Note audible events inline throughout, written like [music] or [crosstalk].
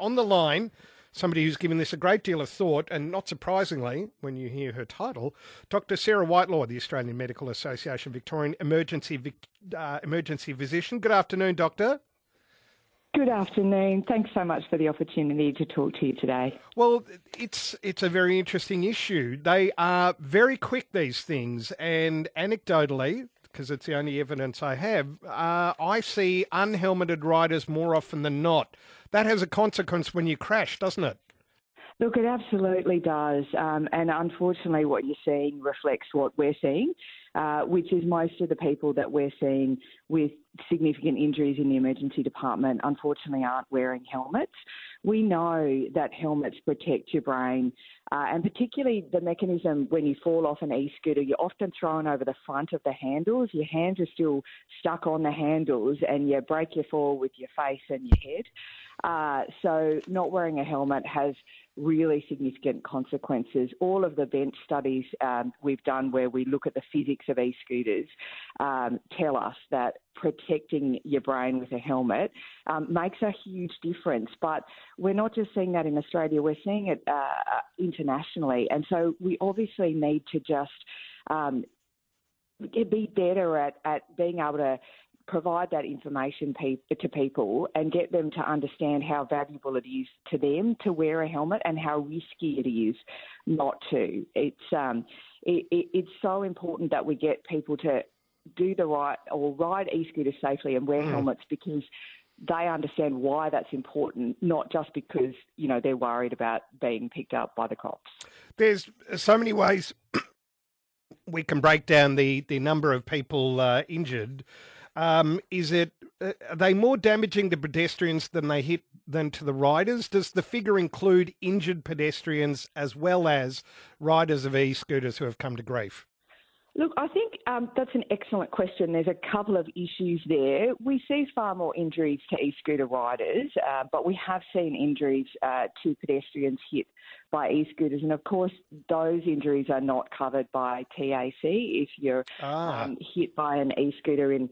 on the line, somebody who's given this a great deal of thought, and not surprisingly, when you hear her title, Dr. Sarah Whitelaw, the Australian Medical Association Victorian Emergency uh, Emergency Physician. Good afternoon, Doctor. Good afternoon. Thanks so much for the opportunity to talk to you today. Well, it's it's a very interesting issue. They are very quick these things, and anecdotally, because it's the only evidence I have, uh, I see unhelmeted riders more often than not. That has a consequence when you crash, doesn't it? Look, it absolutely does. Um, and unfortunately, what you're seeing reflects what we're seeing, uh, which is most of the people that we're seeing with significant injuries in the emergency department unfortunately aren't wearing helmets. We know that helmets protect your brain, uh, and particularly the mechanism when you fall off an e scooter, you're often thrown over the front of the handles. Your hands are still stuck on the handles, and you break your fall with your face and your head. Uh, so, not wearing a helmet has really significant consequences. All of the bench studies um, we've done where we look at the physics of e scooters um, tell us that protecting your brain with a helmet um, makes a huge difference. But we're not just seeing that in Australia, we're seeing it uh, internationally. And so we obviously need to just um, be better at, at being able to provide that information to people and get them to understand how valuable it is to them to wear a helmet and how risky it is not to. It's um, it, it, it's so important that we get people to do the right or ride e-scooters safely and wear mm. helmets because they understand why that's important, not just because you know they're worried about being picked up by the cops. There's so many ways [coughs] we can break down the the number of people uh, injured. Um, is it uh, are they more damaging to pedestrians than they hit than to the riders? Does the figure include injured pedestrians as well as riders of e-scooters who have come to grief? Look, I think um, that's an excellent question. There's a couple of issues there. We see far more injuries to e-scooter riders, uh, but we have seen injuries uh, to pedestrians hit by e-scooters, and of course, those injuries are not covered by TAC. If you're ah. um, hit by an e-scooter in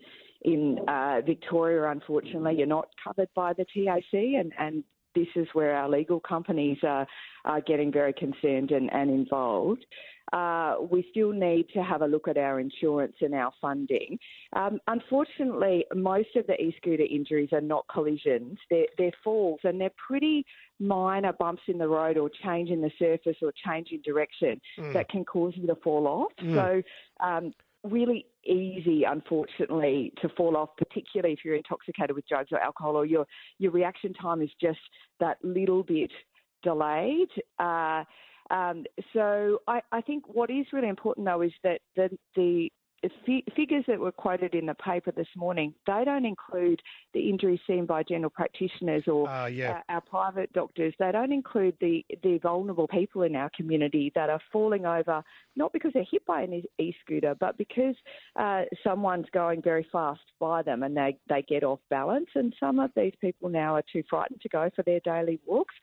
in uh, Victoria, unfortunately, you're not covered by the TAC, and, and this is where our legal companies are, are getting very concerned and, and involved. Uh, we still need to have a look at our insurance and our funding. Um, unfortunately, most of the e-scooter injuries are not collisions; they're, they're, falls, and they're pretty minor bumps in the road, or change in the surface, or change in direction mm. that can cause you to fall off. Mm. So. Um, really easy, unfortunately, to fall off, particularly if you're intoxicated with drugs or alcohol, or your your reaction time is just that little bit delayed. Uh, um, so I, I, think what is really important though is that the, the figures that were quoted in the paper this morning, they don't include the injuries seen by general practitioners or uh, yeah. our, our, private doctors. They don't include the, the vulnerable people in our community that are falling over, not because they're hit by an e-scooter, but because uh, someone's going very fast by them and they, they get off balance. And some of these people now are too frightened to go for their daily walks,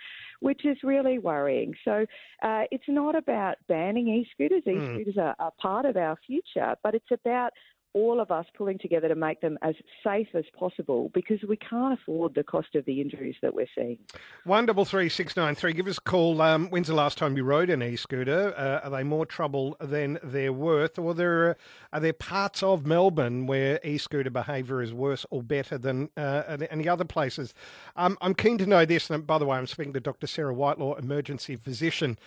which is really worrying. So uh, it's not about banning e-scooters. Hmm. E-scooters mm. are, are part of our future, but it's about all of us pulling together to make them as safe as possible because we can't afford the cost of the injuries that we're seeing. One double three six nine three. Give us a call. Um, when's the last time you rode an e-scooter? Uh, are they more trouble than they're worth, or there are there parts of Melbourne where e-scooter behaviour is worse or better than uh, any other places? Um, I'm keen to know this. And by the way, I'm speaking to Dr. Sarah Whitelaw, emergency physician